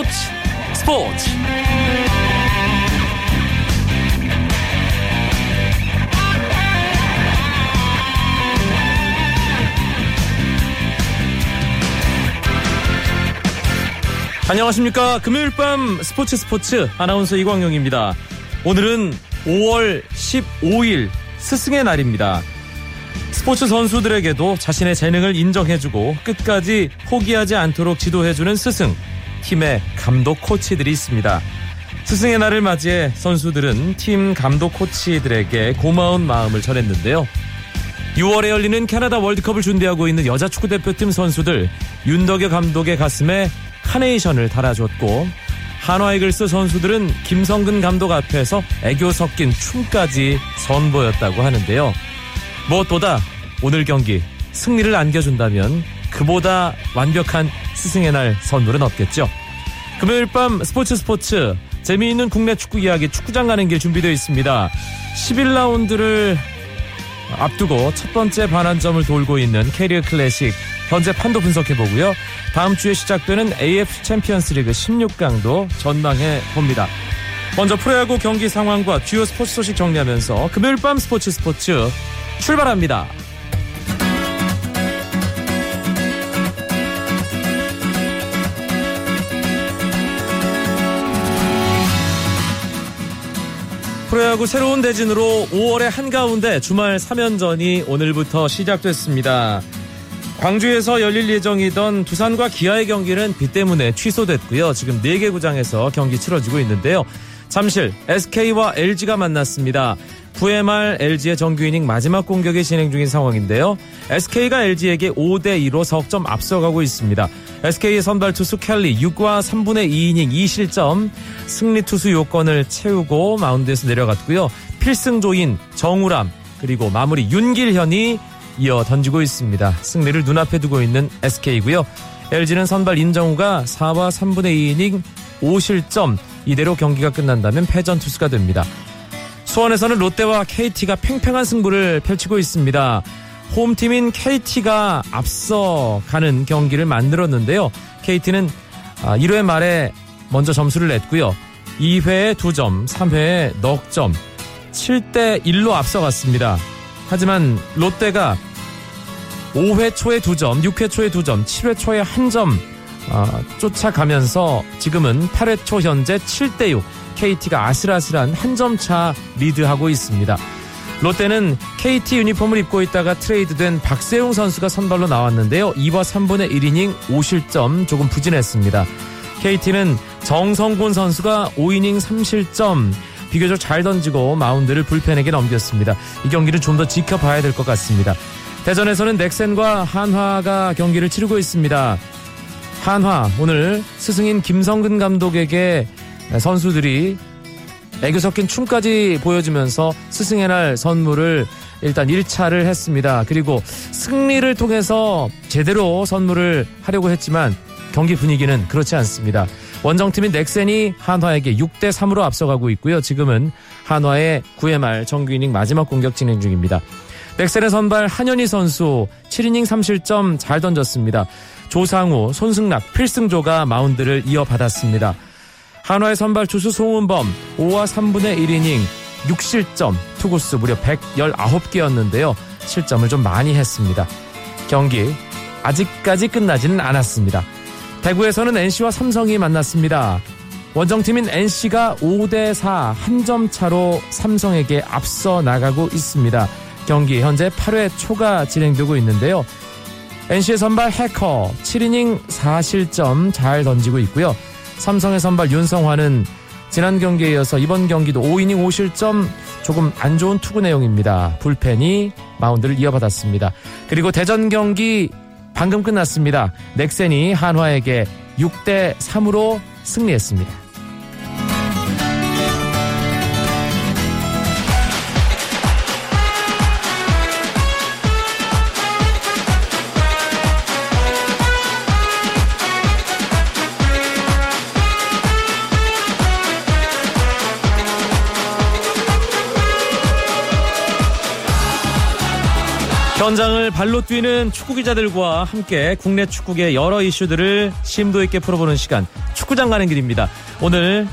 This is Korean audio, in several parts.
스포츠 스포츠. 안녕하십니까. 금요일 밤 스포츠 스포츠. 아나운서 이광용입니다. 오늘은 5월 15일 스승의 날입니다. 스포츠 선수들에게도 자신의 재능을 인정해주고 끝까지 포기하지 않도록 지도해주는 스승, 팀의 감독 코치들이 있습니다. 스승의 날을 맞이해 선수들은 팀 감독 코치들에게 고마운 마음을 전했는데요. 6월에 열리는 캐나다 월드컵을 준비하고 있는 여자 축구대표팀 선수들 윤덕여 감독의 가슴에 카네이션을 달아줬고 한화이글스 선수들은 김성근 감독 앞에서 애교 섞인 춤까지 선보였다고 하는데요. 무엇보다 오늘 경기 승리를 안겨준다면 그보다 완벽한 스승의 날 선물은 없겠죠. 금요일 밤 스포츠 스포츠 재미있는 국내 축구 이야기 축구장 가는 길 준비되어 있습니다. 11라운드를 앞두고 첫 번째 반환점을 돌고 있는 K리그 클래식 현재 판도 분석해 보고요. 다음 주에 시작되는 AFC 챔피언스 리그 16강도 전망해 봅니다. 먼저 프로야구 경기 상황과 주요 스포츠 소식 정리하면서 금요일 밤 스포츠 스포츠 출발합니다. 프로야구 새로운 대진으로 5월의 한가운데 주말 3연전이 오늘부터 시작됐습니다. 광주에서 열릴 예정이던 두산과 기아의 경기는 비 때문에 취소됐고요. 지금 4개 구장에서 경기 치러지고 있는데요. 잠실 SK와 LG가 만났습니다. 9회 말 LG의 정규 이닝 마지막 공격이 진행 중인 상황인데요. SK가 LG에게 5대2로 석점 앞서가고 있습니다. SK의 선발 투수 켈리 6과 3분의 2이닝 2실점 승리 투수 요건을 채우고 마운드에서 내려갔고요. 필승조인 정우람 그리고 마무리 윤길현이 이어 던지고 있습니다. 승리를 눈앞에 두고 있는 SK고요. LG는 선발 인정우가 4와 3분의 2이닝 5실점 이대로 경기가 끝난다면 패전 투수가 됩니다. 수원에서는 롯데와 KT가 팽팽한 승부를 펼치고 있습니다. 홈팀인 KT가 앞서가는 경기를 만들었는데요. KT는 1회 말에 먼저 점수를 냈고요. 2회에 2점, 3회에 넉 점, 7대 1로 앞서갔습니다. 하지만 롯데가 5회 초에 2점, 6회 초에 2점, 7회 초에 1점 어, 쫓아가면서 지금은 8회 초 현재 7대 6 KT가 아슬아슬한 한 점 차 리드하고 있습니다. 롯데는 KT 유니폼을 입고 있다가 트레이드된 박세웅 선수가 선발로 나왔는데요. 2와 3분의 1이닝 5실점 조금 부진했습니다. KT는 정성곤 선수가 5이닝 3실점 비교적 잘 던지고 마운드를 불펜에게 넘겼습니다. 이 경기를 좀더 지켜봐야 될 것 같습니다. 대전에서는 넥센과 한화가 경기를 치르고 있습니다. 한화 오늘 스승인 김성근 감독에게 선수들이 애교 섞인 춤까지 보여주면서 스승의 날 선물을 일단 1차를 했습니다. 그리고 승리를 통해서 제대로 선물을 하려고 했지만 경기 분위기는 그렇지 않습니다. 원정팀인 넥센이 한화에게 6대 3으로 앞서가고 있고요. 지금은 한화의 9회 말 정규 이닝 마지막 공격 진행 중입니다. 넥센의 선발 한현희 선수 7이닝 3실점 잘 던졌습니다. 조상우, 손승락, 필승조가 마운드를 이어받았습니다. 한화의 선발 투수 송은범 5와 3분의 1이닝 6실점 투구수 무려 119개였는데요. 실점을 좀 많이 했습니다. 경기 아직까지 끝나지는 않았습니다. 대구에서는 NC와 삼성이 만났습니다. 원정팀인 NC가 5대4 한 점 차로 삼성에게 앞서 나가고 있습니다. 경기 현재 8회 초가 진행되고 있는데요. NC의 선발 해커 7이닝 4실점 잘 던지고 있고요. 삼성의 선발 윤성화는 지난 경기에 이어서 이번 경기도 5이닝 5실점 조금 안 좋은 투구 내용입니다. 불펜이 마운드를 이어받았습니다. 그리고 대전 경기 방금 끝났습니다. 넥센이 한화에게 6대 3으로 승리했습니다. 현장을 발로 뛰는 축구 기자들과 함께 국내 축구계 여러 이슈들을 심도 있게 풀어보는 시간 축구 축구장 가는 길입니다. 오늘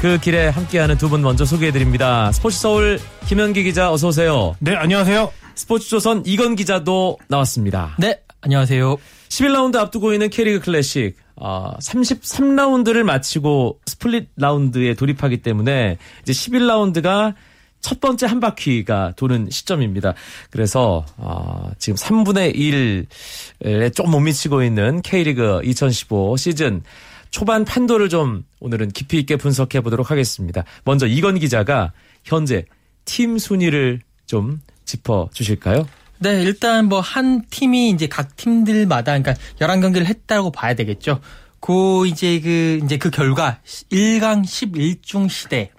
그 길에 함께하는 두 분 먼저 소개해드립니다. 스포츠 서울 김현기 기자 어서 오세요. 네, 안녕하세요. 스포츠조선 이건 기자도 나왔습니다. 네, 안녕하세요. 11라운드 앞두고 있는 K리그 클래식 어, 33라운드를 마치고 split 라운드에 돌입하기 때문에 이제 11라운드가 첫 번째 한 바퀴가 도는 시점입니다. 그래서 어, 지금 3분의 1에 좀 못 미치고 있는 K리그 2015 시즌 초반 판도를 좀 오늘은 깊이 있게 분석해 보도록 하겠습니다. 먼저 이건 기자가 현재 팀 순위를 좀 짚어 주실까요? 네, 일단 뭐 한 팀이 이제 각 팀들마다 그러니까 11경기를 했다고 봐야 되겠죠. 그 이제 그 이제 그 결과 1강 11중 시대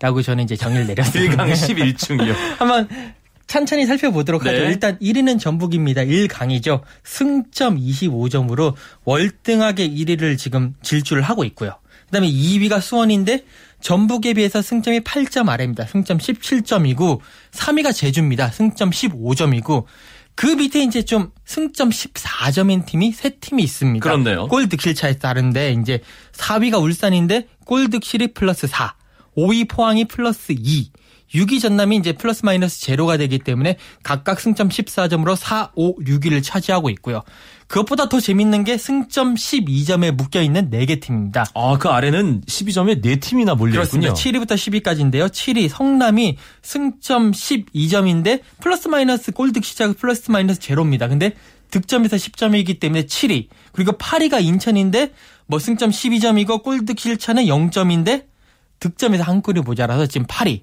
라고 저는 이제 정의를 내렸습니다. 1강 11중이요. 한번 천천히 살펴보도록 네. 하죠. 일단 1위는 전북입니다. 1강이죠. 승점 25점으로 월등하게 1위를 지금 질주를 하고 있고요. 그다음에 2위가 수원인데 전북에 비해서 승점이 8점 아래입니다. 승점 17점이고 3위가 제주입니다. 승점 15점이고 그 밑에 이제 좀 승점 14점인 팀이 세 팀이 있습니다. 그렇네요. 골 득실 차에 따른데 이제 4위가 울산인데 골 득실이 플러스 4, 5위 포항이 플러스 2, 6위 전남이 이제 플러스 마이너스 제로가 되기 때문에 각각 승점 14점으로 4, 5, 6위를 차지하고 있고요. 그것보다 더 재밌는 게 승점 12점에 묶여 있는 4개 팀입니다. 아, 그 아래는 12점에 4팀이나 몰려 있군요. 그렇습니다. 7위부터 10위까지인데요. 7위 성남이 승점 12점인데 플러스 마이너스 골득 시작 플러스 마이너스 제로입니다. 근데 득점에서 10점이기 때문에 7위. 그리고 8위가 인천인데 뭐 승점 12점이고 골득 실차는 0점인데 득점에서 한 골이 모자라서 지금 8위.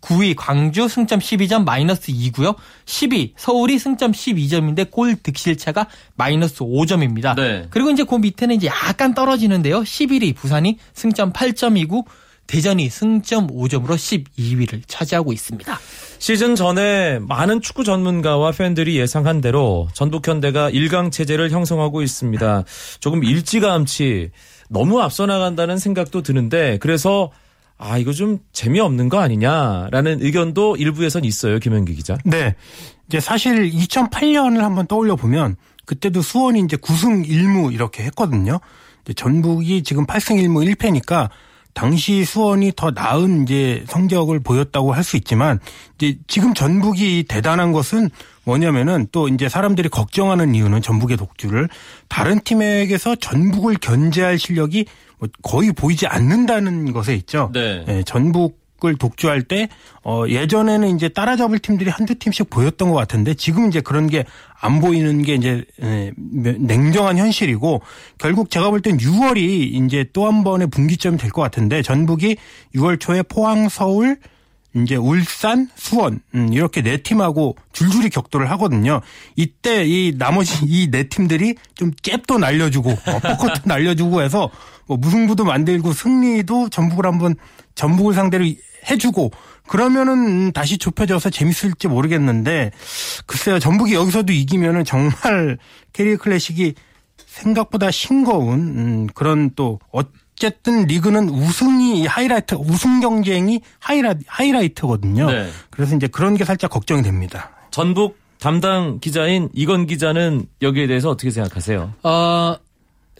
9위 광주 승점 12점 마이너스 2고요. 10위 서울이 승점 12점인데 골 득실차가 마이너스 5점입니다. 네. 그리고 이제 그 밑에는 이제 약간 떨어지는데요. 11위 부산이 승점 8점이고 대전이 승점 5점으로 12위를 차지하고 있습니다. 시즌 전에 많은 축구 전문가와 팬들이 예상한 대로 전북현대가 1강 체제를 형성하고 있습니다. 조금 일찌감치 너무 앞서 나간다는 생각도 드는데 그래서 아 이거 좀 재미없는 거 아니냐라는 의견도 일부에선 있어요. 김현기 기자. 네. 이제 사실 2008년을 한번 떠올려 보면 그때도 수원이 이제 9승 1무 이렇게 했거든요. 전북이 지금 8승 1무 1패니까 당시 수원이 더 나은 이제 성적을 보였다고 할 수 있지만 이제 지금 전북이 대단한 것은 뭐냐면은 또 이제 사람들이 걱정하는 이유는 전북의 독주를 다른 팀에게서 전북을 견제할 실력이 뭐 거의 보이지 않는다는 것에 있죠. 네. 예, 전북 을 독주할 때 어, 예전에는 이제 따라잡을 팀들이 한두 팀씩 보였던 것 같은데 지금 이제 그런 게 안 보이는 게 이제 예, 냉정한 현실이고 결국 제가 볼 땐 6월이 이제 또 한 번의 분기점이 될 것 같은데 전북이 6월 초에 포항, 서울, 이제 울산, 수원 음, 이렇게 네 팀하고 줄줄이 격돌을 하거든요. 이때 이 나머지 이 네 팀들이 좀 잽도 날려주고 어, 포커도 날려주고 해서 뭐 무승부도 만들고 승리도 전북을 한번 전북을 상대로 해주고 그러면은 다시 좁혀져서 재밌을지 모르겠는데 글쎄요 전북이 여기서도 이기면은 정말 캐리어 클래식이 생각보다 싱거운 음, 그런 또 어 쨌든 리그는 우승이 하이라이트 우승 경쟁이 하이라, 하이라이트거든요. 네. 그래서 이제 그런 게 살짝 걱정이 됩니다. 전북 담당 기자인 이건 기자는 여기에 대해서 어떻게 생각하세요? 어,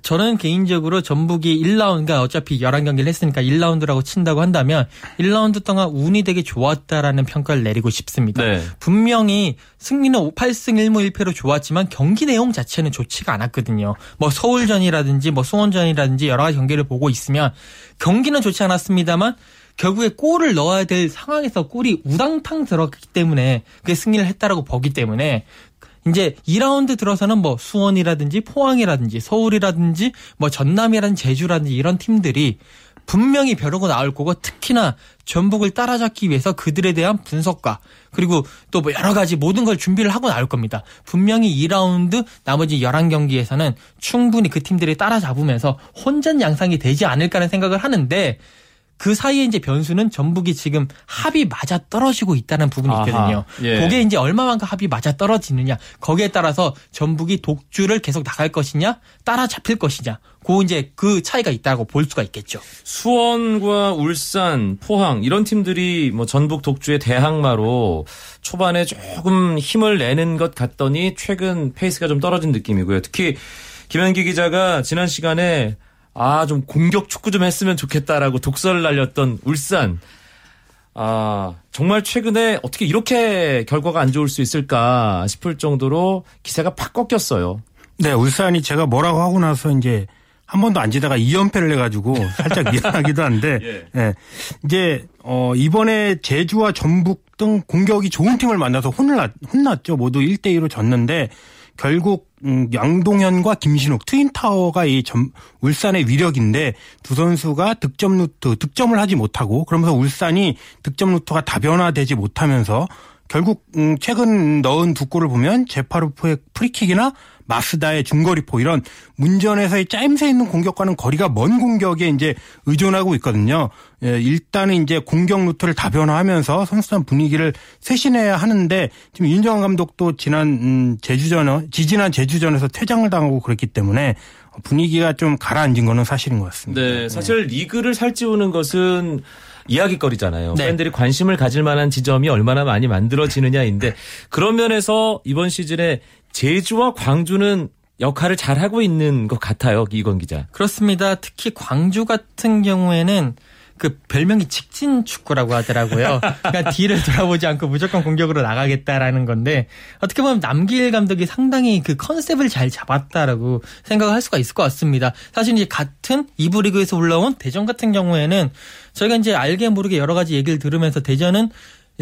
저는 개인적으로 전북이 1라운드가 어차피 11경기를 했으니까 1라운드라고 친다고 한다면 1라운드 동안 운이 되게 좋았다라는 평가를 내리고 싶습니다. 네. 분명히 승리는 8승 1무 1패로 좋았지만 경기 내용 자체는 좋지가 않았거든요. 뭐 서울전이라든지 뭐 수원전이라든지 여러 가지 경기를 보고 있으면 경기는 좋지 않았습니다만 결국에 골을 넣어야 될 상황에서 골이 우당탕 들어갔기 때문에 그게 승리를 했다라고 보기 때문에 이제 2라운드 들어서는 뭐 수원이라든지 포항이라든지 서울이라든지 뭐 전남이라든지 제주라든지 이런 팀들이 분명히 벼르고 나올 거고 특히나 전북을 따라잡기 위해서 그들에 대한 분석과 그리고 또 뭐 여러 가지 모든 걸 준비를 하고 나올 겁니다. 분명히 2라운드 나머지 11경기에서는 충분히 그 팀들이 따라잡으면서 혼전 양상이 되지 않을까라는 생각을 하는데 그 사이에 이제 변수는 전북이 지금 합이 맞아 떨어지고 있다는 부분이 있거든요. 예. 그게 이제 얼마만큼 합이 맞아 떨어지느냐. 거기에 따라서 전북이 독주를 계속 나갈 것이냐, 따라잡힐 것이냐. 그 이제 그 차이가 있다고 볼 수가 있겠죠. 수원과 울산, 포항 이런 팀들이 뭐 전북 독주의 대항마로 초반에 조금 힘을 내는 것 같더니 최근 페이스가 좀 떨어진 느낌이고요. 특히 김현기 기자가 지난 시간에 아, 좀 공격 축구 좀 했으면 좋겠다라고 독설을 날렸던 울산. 아, 정말 최근에 어떻게 이렇게 결과가 안 좋을 수 있을까 싶을 정도로 기세가 팍 꺾였어요. 네, 울산이 제가 뭐라고 하고 나서 이제 한 번도 안 지다가 2연패를 해가지고 살짝 미안하기도 한데, 예. 예. 이제, 어, 이번에 제주와 전북 등 공격이 좋은 팀을 만나서 혼났, 혼났죠. 모두 1대2로 졌는데, 결국, 음, 양동현과 김신욱, 트윈타워가 이 점, 울산의 위력인데, 두 선수가 득점 루트, 득점을 하지 못하고, 그러면서 울산이 득점 루트가 다변화되지 못하면서, 결국, 음, 최근 넣은 두 골을 보면, 제파로프의 프리킥이나 마스다의 중거리포 이런 문전에서의 짜임새 있는 공격과는 거리가 먼 공격에 이제 의존하고 있거든요. 예, 일단은 이제 공격 루트를 다변화하면서 선수단 분위기를 쇄신해야 하는데 지금 윤정환 감독도 지난 음, 제주전 지지난 제주전에서 퇴장을 당하고 그랬기 때문에 분위기가 좀 가라앉은 거는 사실인 것 같습니다. 네, 사실 리그를 살찌우는 것은 이야기거리잖아요. 네. 팬들이 관심을 가질 만한 지점이 얼마나 많이 만들어지느냐인데 그런 면에서 이번 시즌에 제주와 광주는 역할을 잘 하고 있는 것 같아요, 이건 기자. 그렇습니다. 특히 광주 같은 경우에는 그 별명이 직진 축구라고 하더라고요. 그러니까 뒤를 돌아보지 않고 무조건 공격으로 나가겠다라는 건데 어떻게 보면 남길 감독이 상당히 그 컨셉을 잘 잡았다라고 생각을 할 수가 있을 것 같습니다. 사실 이제 같은 이부 리그에서 올라온 대전 같은 경우에는 저희가 이제 알게 모르게 여러 가지 얘기를 들으면서 대전은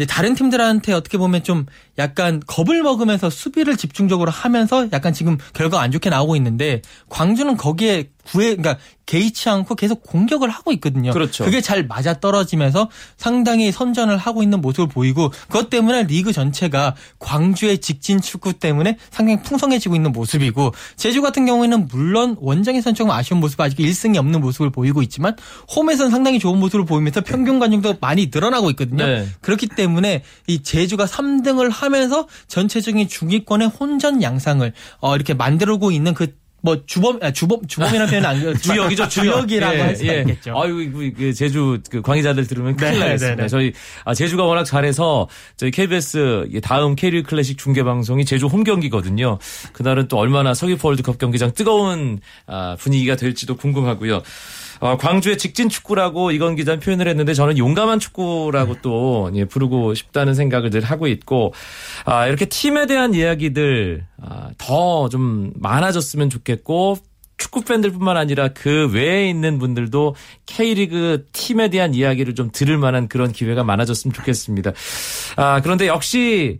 다른 팀들한테 어떻게 보면 좀 약간 겁을 먹으면서 수비를 집중적으로 하면서 약간 지금 결과가 안 좋게 나오고 있는데 광주는 거기에 구애 그러니까 개의치 않고 계속 공격을 하고 있거든요. 그렇죠. 그게 잘 맞아 떨어지면서 상당히 선전을 하고 있는 모습을 보이고 그것 때문에 리그 전체가 광주의 직진 축구 때문에 상당히 풍성해지고 있는 모습이고 제주 같은 경우에는 물론 원정에서는 조금 아쉬운 모습 아직 1승이 없는 모습을 보이고 있지만 홈에서는 상당히 좋은 모습을 보이면서 평균 관중도 많이 늘어나고 있거든요. 네. 그렇기 때문에 이 제주가 3등을 하면서 전체적인 중위권의 혼전 양상을 어 이렇게 만들고 있는 그 뭐 주범 아, 주범 주범이라는 표현은 안 주역이죠, 주역. 주역이라고 할 수가 있겠죠. 아유, 그, 그 제주 그 광희자들 들으면 큰일 네, 나겠습니다. 네, 네. 저희 아, 제주가 워낙 잘해서 저희 KBS 다음 K리그 클래식 중계 방송이 제주 홈 경기거든요. 그날은 또 얼마나 서귀포 월드컵 경기장 뜨거운 아, 분위기가 될지도 궁금하고요. 어, 광주의 직진 축구라고 이건 기자는 표현을 했는데 저는 용감한 축구라고 또 예, 부르고 싶다는 생각을 늘 하고 있고 아, 이렇게 팀에 대한 이야기들 아, 더 좀 많아졌으면 좋겠고 축구 팬들뿐만 아니라 그 외에 있는 분들도 K리그 팀에 대한 이야기를 좀 들을 만한 그런 기회가 많아졌으면 좋겠습니다. 아, 그런데 역시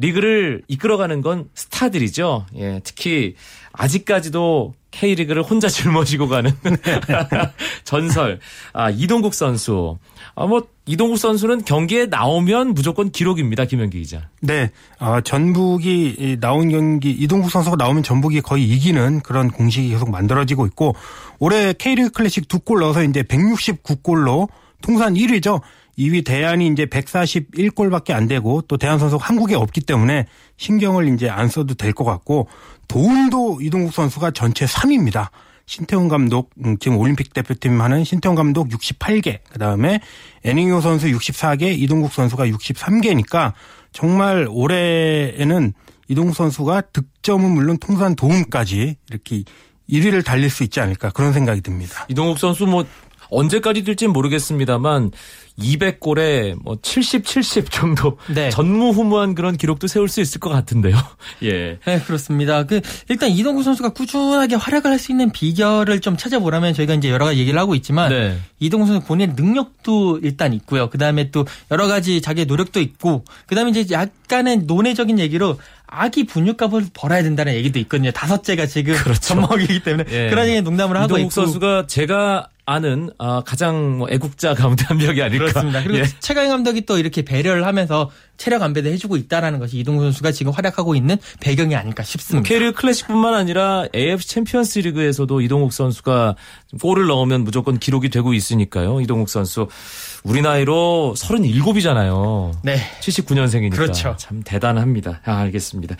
리그를 이끌어가는 건 스타들이죠. 예, 특히 아직까지도 K리그를 혼자 짊어지고 가는 전설 아, 이동국 선수. 아, 뭐 이동국 선수는 경기에 나오면 무조건 기록입니다. 김현기 기자. 네, 어, 전북이 이 나온 경기 이동국 선수가 나오면 전북이 거의 이기는 그런 공식이 계속 만들어지고 있고 올해 K리그 클래식 두 골 넣어서 이제 169골로 통산 1위죠. 2위 대안이 이제 141골밖에 안 되고 또 대안 선수가 한국에 없기 때문에 신경을 이제 안 써도 될 것 같고 도움도 이동국 선수가 전체 3위입니다. 신태훈 감독 음, 지금 올림픽 대표팀 하는 신태훈 감독 68개 그다음에 애닝요 선수 64개 이동국 선수가 63개니까 정말 올해에는 이동국 선수가 득점은 물론 통산 도움까지 이렇게 1위를 달릴 수 있지 않을까 그런 생각이 듭니다. 이동국 선수 뭐 언제까지 될지는 모르겠습니다만 200골에 뭐 70, 70 정도 네. 전무후무한 그런 기록도 세울 수 있을 것 같은데요. 예. 네, 그렇습니다. 그 일단 이동국 선수가 꾸준하게 활약을 할 수 있는 비결을 좀 찾아보라면 저희가 이제 여러 가지 얘기를 하고 있지만 네. 이동국 선수 본인의 능력도 일단 있고요. 그다음에 또 여러 가지 자기의 노력도 있고 그다음에 이제 약간의 논외적인 얘기로 아기 분유값을 벌어야 된다는 얘기도 있거든요. 다섯째가 지금 젖먹이기 때문에 그렇죠. 예. 그런 얘기 농담을 하고 이동국 있고 선수가 제가 아는 아, 가장 뭐 애국자 가운데 한 명이 아닐까. 그렇습니다. 그리고 예. 최강희 감독이 또 이렇게 배려를 하면서 체력 안배도 해주고 있다라는 것이 이동국 선수가 지금 활약하고 있는 배경이 아닐까 싶습니다. K리그 클래식뿐만 아니라 AFC 챔피언스 리그에서도 이동국 선수가 골을 넣으면 무조건 기록이 되고 있으니까요. 이동국 선수 우리 나이로 37이잖아요. 네. 79년생이니까 그렇죠. 참 대단합니다. 아, 알겠습니다.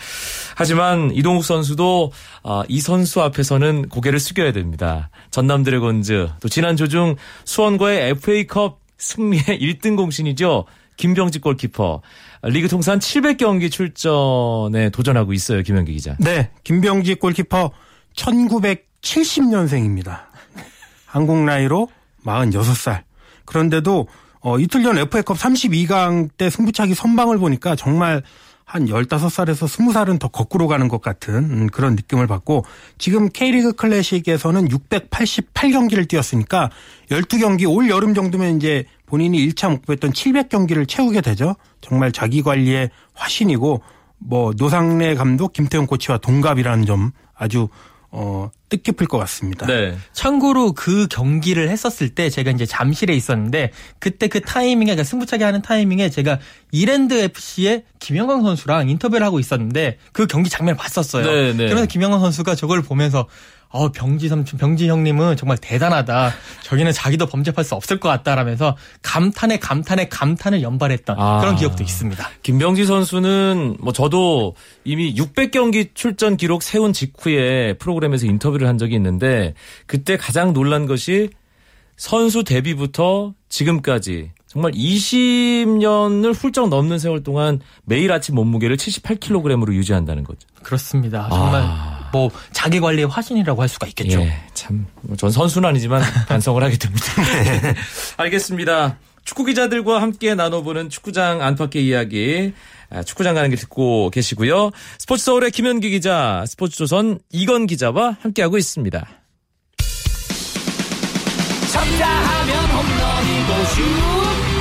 하지만 이동국 선수도 아, 이 선수 앞에서는 고개를 숙여야 됩니다. 전남 드래곤즈 또 지난 조중 수원과의 FA컵 승리의 1등 공신이죠. 김병지 골키퍼 리그 통산 700경기 출전에 도전하고 있어요. 김현기 기자. 네, 김병지 골키퍼 1970년생입니다. 한국 나이로 46살. 그런데도 어, 이틀 전 FA컵 32강 때 승부차기 선방을 보니까 정말 한 15살에서 20살은 더 거꾸로 가는 것 같은 음, 그런 느낌을 받고 지금 K리그 클래식에서는 688경기를 뛰었으니까 12경기 올 여름 정도면 이제 본인이 1차 목표했던 700경기를 채우게 되죠. 정말 자기 관리에 화신이고 뭐 노상래 감독 김태형 코치와 동갑이라는 점 아주 어, 뜻깊을 것 같습니다. 네. 참고로 그 경기를 했었을 때 제가 이제 잠실에 있었는데 그때 그 타이밍에 그러니까 승부차기 하는 타이밍에 제가 이랜드 FC의 김영광 선수랑 인터뷰를 하고 있었는데 그 경기 장면을 봤었어요. 네, 네. 그래서 김영광 선수가 저걸 보면서 어, 병지 삼촌, 병지 형님은 정말 대단하다. 저기는 자기도 범접할 수 없을 것 같다라면서 감탄에 감탄에 감탄을 연발했던 아. 그런 기억도 있습니다. 김병지 선수는 뭐 저도 이미 600경기 출전 기록 세운 직후에 프로그램에서 인터뷰를 한 적이 있는데 그때 가장 놀란 것이 선수 데뷔부터 지금까지 정말 20년을 훌쩍 넘는 세월 동안 매일 아침 몸무게를 78kg으로 유지한다는 거죠. 그렇습니다. 정말 아. 뭐 자기 관리의 화신이라고 할 수가 있겠죠. 예, 참, 전 선수는 아니지만 반성을 하게 됩니다. 네. 알겠습니다. 축구 기자들과 함께 나눠보는 축구장 안팎의 이야기. 아, 축구장 가는 길 듣고 계시고요. 스포츠 서울의 김현기 기자, 스포츠 조선 이건 기자와 함께하고 있습니다. 쳤다 하면 홈런이고 슛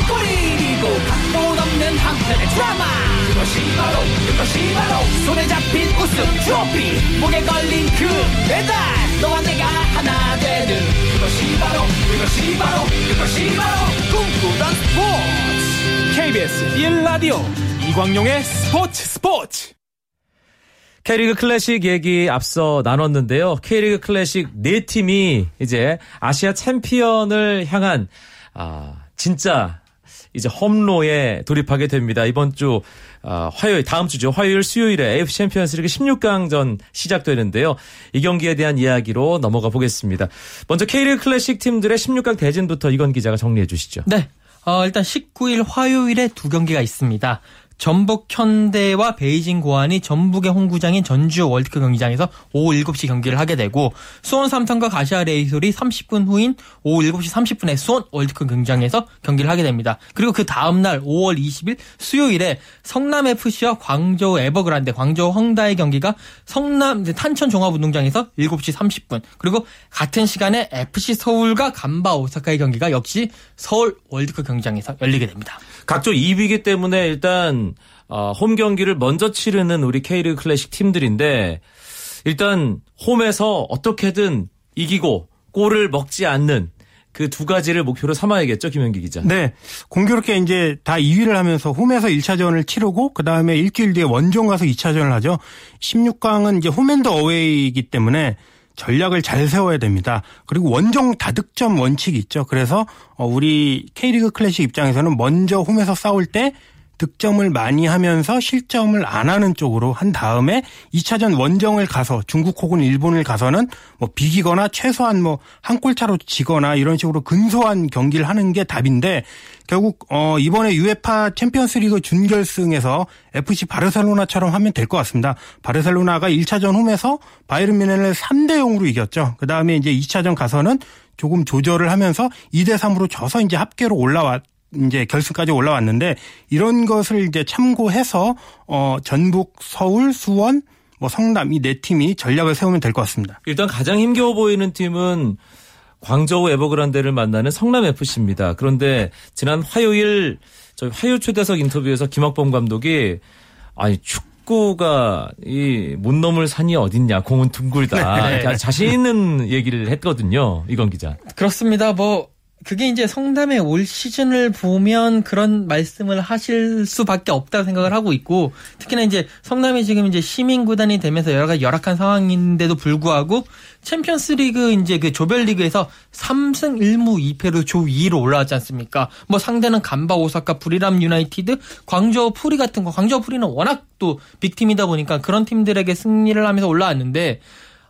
골이고 각본 없는 한편의 드라마 그것이 바로 그것이 바로 손에 잡힌 우승 트로피 목에 걸린 그 배달 너와 내가 하나 되는 그것이 바로 그것이 바로 그것이 바로 꿈꾸던 스포츠 KBS 1라디오 이광용의 스포츠 스포츠 K리그 클래식 얘기 앞서 나눴는데요. K리그 클래식 네 팀이 이제 아시아 챔피언을 향한 아 진짜 이제 홈로에 돌입하게 됩니다. 이번 주 아, 화요일 다음 주죠. 화요일 수요일에 AFC 챔피언스리그 16강전 시작되는데요. 이 경기에 대한 이야기로 넘어가 보겠습니다. 먼저 K리그 클래식 팀들의 16강 대진부터 이건 기자가 정리해 주시죠. 네. 어, 일단 19일 화요일에 두 경기가 있습니다. 전북 현대와 베이징 고안이 전북의 홈구장인 전주 월드컵 경기장에서 오후 7시 경기를 하게 되고 수원 삼성과 가시아 레이솔이 30분 후인 오후 7시 30분에 수원 월드컵 경기장에서 경기를 하게 됩니다. 그리고 그 다음 날 5월 20일 수요일에 성남 FC와 광저우 에버그란데 광저우 헝다의 경기가 성남 탄천 종합운동장에서 7시 30분 그리고 같은 시간에 FC 서울과 간바 오사카의 경기가 역시 서울 월드컵 경기장에서 열리게 됩니다. 각조 2위기 때문에 일단 어, 홈 경기를 먼저 치르는 우리 K리그 클래식 팀들인데 일단 홈에서 어떻게든 이기고 골을 먹지 않는 그 두 가지를 목표로 삼아야겠죠, 김현기 기자. 네. 공교롭게 이제 다 2위를 하면서 홈에서 1차전을 치르고 그다음에 일주일 뒤에 원정 가서 2차전을 하죠. 16강은 이제 홈앤더 어웨이이기 때문에 전략을 잘 세워야 됩니다. 그리고 원정 다득점 원칙이 있죠. 그래서 어, 우리 K리그 클래식 입장에서는 먼저 홈에서 싸울 때 득점을 많이 하면서 실점을 안 하는 쪽으로 한 다음에 2차전 원정을 가서 중국 혹은 일본을 가서는 뭐 비기거나 최소한 뭐 한 골 차로 지거나 이런 식으로 근소한 경기를 하는 게 답인데 결국 어 이번에 UEFA 챔피언스리그 준결승에서 FC 바르셀로나처럼 하면 될 것 같습니다. 바르셀로나가 1차전 홈에서 바이에른 뮌헨을 3대 0으로 이겼죠. 그다음에 이제 2차전 가서는 조금 조절을 하면서 2대 3으로 져서 이제 합계로 올라왔 이제 결승까지 올라왔는데 이런 것을 이제 참고해서 어 전북, 서울, 수원, 뭐 성남 이 네 팀이 전략을 세우면 될 것 같습니다. 일단 가장 힘겨워 보이는 팀은 광저우 에버그란데를 만나는 성남 FC입니다. 그런데 지난 화요일 저희 화요 초대석 인터뷰에서 김학범 감독이 아니 축구가 이 못 넘을 산이 어딨냐 공은 둥글다 네. 자신 있는 얘기를 했거든요 이건 기자. 그렇습니다. 뭐 그게 이제 성담의 올 시즌을 보면 그런 말씀을 하실 수밖에 없다고 생각을 하고 있고 특히나 이제 성남이 지금 이제 시민 구단이 되면서 여러 가지 열악한 상황인데도 불구하고 챔피언스리그 이제 그 조별리그에서 3승 1무 2패로 조 2위로 올라왔지 않습니까? 뭐 상대는 간바 오사카 브리람 유나이티드, 광저우 푸리 같은 거 광저우 푸리는 워낙 또 big 팀이다 보니까 그런 팀들에게 승리를 하면서 올라왔는데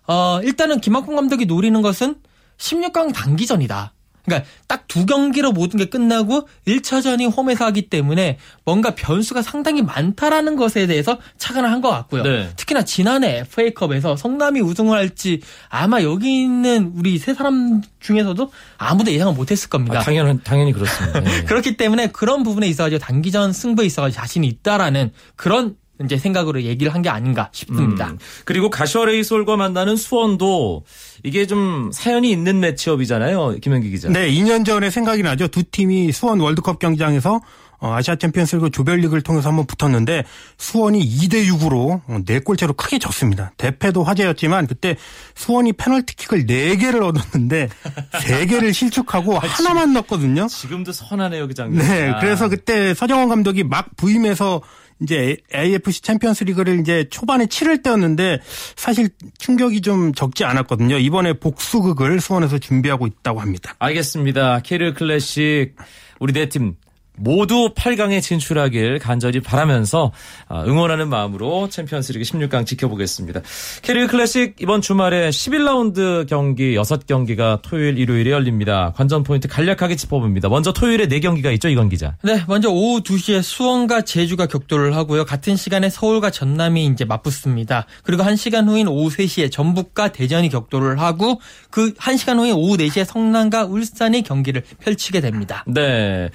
어 일단은 김학범 감독이 노리는 것은 16강 단기전이다. 그러니까 딱 두 경기로 모든 게 끝나고 1차전이 홈에서 하기 때문에 뭔가 변수가 상당히 많다라는 것에 대해서 착안을 한 것 같고요. 네. 특히나 지난해 FA컵에서 성남이 우승을 할지 아마 여기 있는 우리 세 사람 중에서도 아무도 예상을 못했을 겁니다. 아, 당연 당연히 그렇습니다. 예. 그렇기 때문에 그런 부분에 있어가지고 단기전 승부에 있어가지고 자신이 있다라는 그런 이제 생각으로 얘기를 한 게 아닌가 싶습니다. 음. 그리고 가시화레이 솔과 만나는 수원도 이게 좀 사연이 있는 매치업이잖아요. 김현기 기자. 네, 2년 전에 생각이 나죠. 두 팀이 수원 월드컵 경기장에서 어, 아시아 챔피언스리그 조별리그를 통해서 한번 붙었는데 수원이 2대 6으로 4골째로 크게 졌습니다. 대패도 화제였지만 그때 수원이 페널티킥을 4개를 얻었는데 3개를 실축하고 하나만 넣었거든요. 지금도 선하네요, 그 장면. 네, 아. 그래서 그때 서정원 감독이 막 부임해서 이제 AFC 챔피언스 리그를 이제 초반에 치를 때였는데 사실 충격이 좀 적지 않았거든요. 이번에 복수극을 수원에서 준비하고 있다고 합니다. 알겠습니다. K리그 클래식 우리 네팀 모두 8강에 진출하길 간절히 바라면서 아, 응원하는 마음으로 챔피언스리그 16강 지켜보겠습니다. 캐리어 클래식 이번 주말에 11라운드 경기 6경기가 토요일 일요일에 열립니다. 관전 포인트 간략하게 짚어봅니다. 먼저 토요일에 4경기가 있죠, 이건 기자. 네, 먼저 오후 2시에 수원과 제주가 격돌을 하고요. 같은 시간에 서울과 전남이 이제 맞붙습니다. 그리고 1시간 후인 오후 3시에 전북과 대전이 격돌을 하고 그 1시간 후인 오후 4시에 성남과 울산이 경기를 펼치게 됩니다. 네.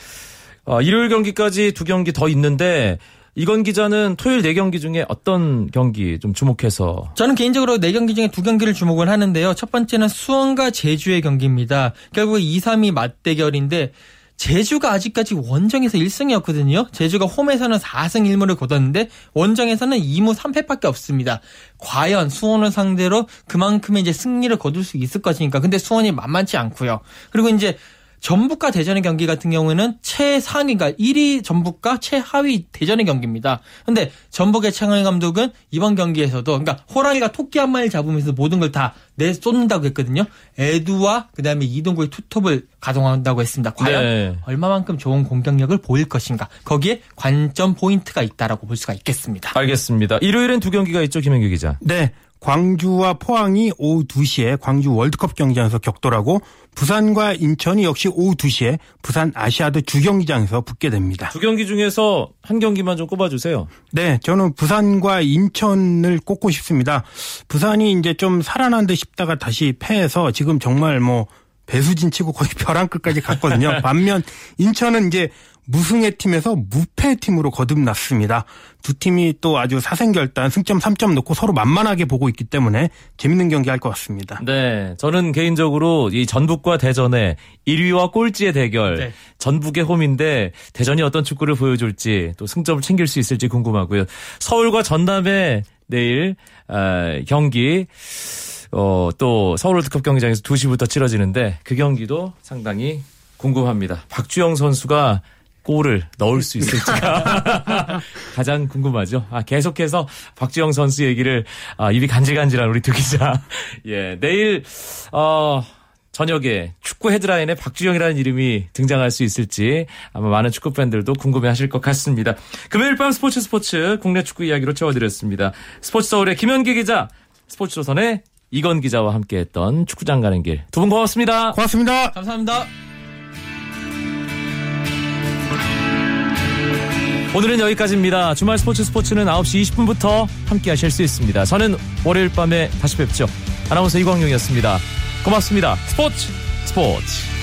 어, 일요일 경기까지 두 경기 더 있는데 이건 기자는 토요일 4경기 중에 어떤 경기 좀 주목해서 저는 개인적으로 4경기 중에 두 경기를 주목을 하는데요. 첫 번째는 수원과 제주의 경기입니다. 결국 2, 3위 맞대결인데 제주가 아직까지 원정에서 1승이었거든요. 제주가 홈에서는 4승 1무를 거뒀는데 원정에서는 2무 3패밖에 없습니다. 과연 수원을 상대로 그만큼의 이제 승리를 거둘 수 있을 것이니까. 근데 수원이 만만치 않고요. 그리고 이제 전북과 대전의 경기 같은 경우에는 최상위가 1위 전북과 최하위 대전의 경기입니다. 근데 전북의 창현 감독은 이번 경기에서도 그러니까 호랑이가 토끼 한 마리 잡으면서 모든 걸 다 내쏟는다고 했거든요. 에두와 그 다음에 이동국의 투톱을 가동한다고 했습니다. 과연 네. 얼마만큼 좋은 공격력을 보일 것인가? 거기에 관점 포인트가 있다라고 볼 수가 있겠습니다. 알겠습니다. 일요일엔 두 경기가 있죠, 김현규 기자. 네. 광주와 포항이 오후 2시에 광주 월드컵 경기장에서 격돌하고 부산과 인천이 역시 오후 2시에 부산 아시아드 주경기장에서 붙게 됩니다. 두 경기 중에서 한 경기만 좀 꼽아주세요. 네, 저는 부산과 인천을 꼽고 싶습니다. 부산이 이제 좀 살아난 듯 싶다가 다시 패해서 지금 정말 뭐 배수진 치고 거의 벼랑 끝까지 갔거든요. 반면 인천은 이제 무승의 팀에서 무패 팀으로 거듭났습니다. 두 팀이 또 아주 사생결단 승점 3점 놓고 서로 만만하게 보고 있기 때문에 재밌는 경기 할 것 같습니다. 네, 저는 개인적으로 이 전북과 대전의 1위와 꼴찌의 대결. 네. 전북의 홈인데 대전이 어떤 축구를 보여줄지 또 승점을 챙길 수 있을지 궁금하고요. 서울과 전남의 내일 아, 경기 어, 또 서울 월드컵 경기장에서 2시부터 치러지는데 그 경기도 상당히 궁금합니다. 박주영 선수가 골을 넣을 수 있을지가 가장 궁금하죠. 아, 계속해서 박주영 선수 얘기를 아, 입이 간질간질한 우리 두 기자. 예, 내일 어 저녁에 축구 헤드라인에 박주영이라는 이름이 등장할 수 있을지 아마 많은 축구 팬들도 궁금해하실 것 같습니다. 금요일 밤 스포츠 스포츠 국내 축구 이야기로 채워드렸습니다. 스포츠 서울의 김현기 기자, 스포츠 조선의 이건 기자와 함께했던 축구장 가는 길 두 분 고맙습니다. 고맙습니다. 감사합니다. 오늘은 여기까지입니다. 주말 스포츠 스포츠는 9시 20분부터 함께 하실 수 있습니다. 저는 월요일 밤에 다시 뵙죠. 아나운서 이광용이었습니다. 고맙습니다. 스포츠 스포츠.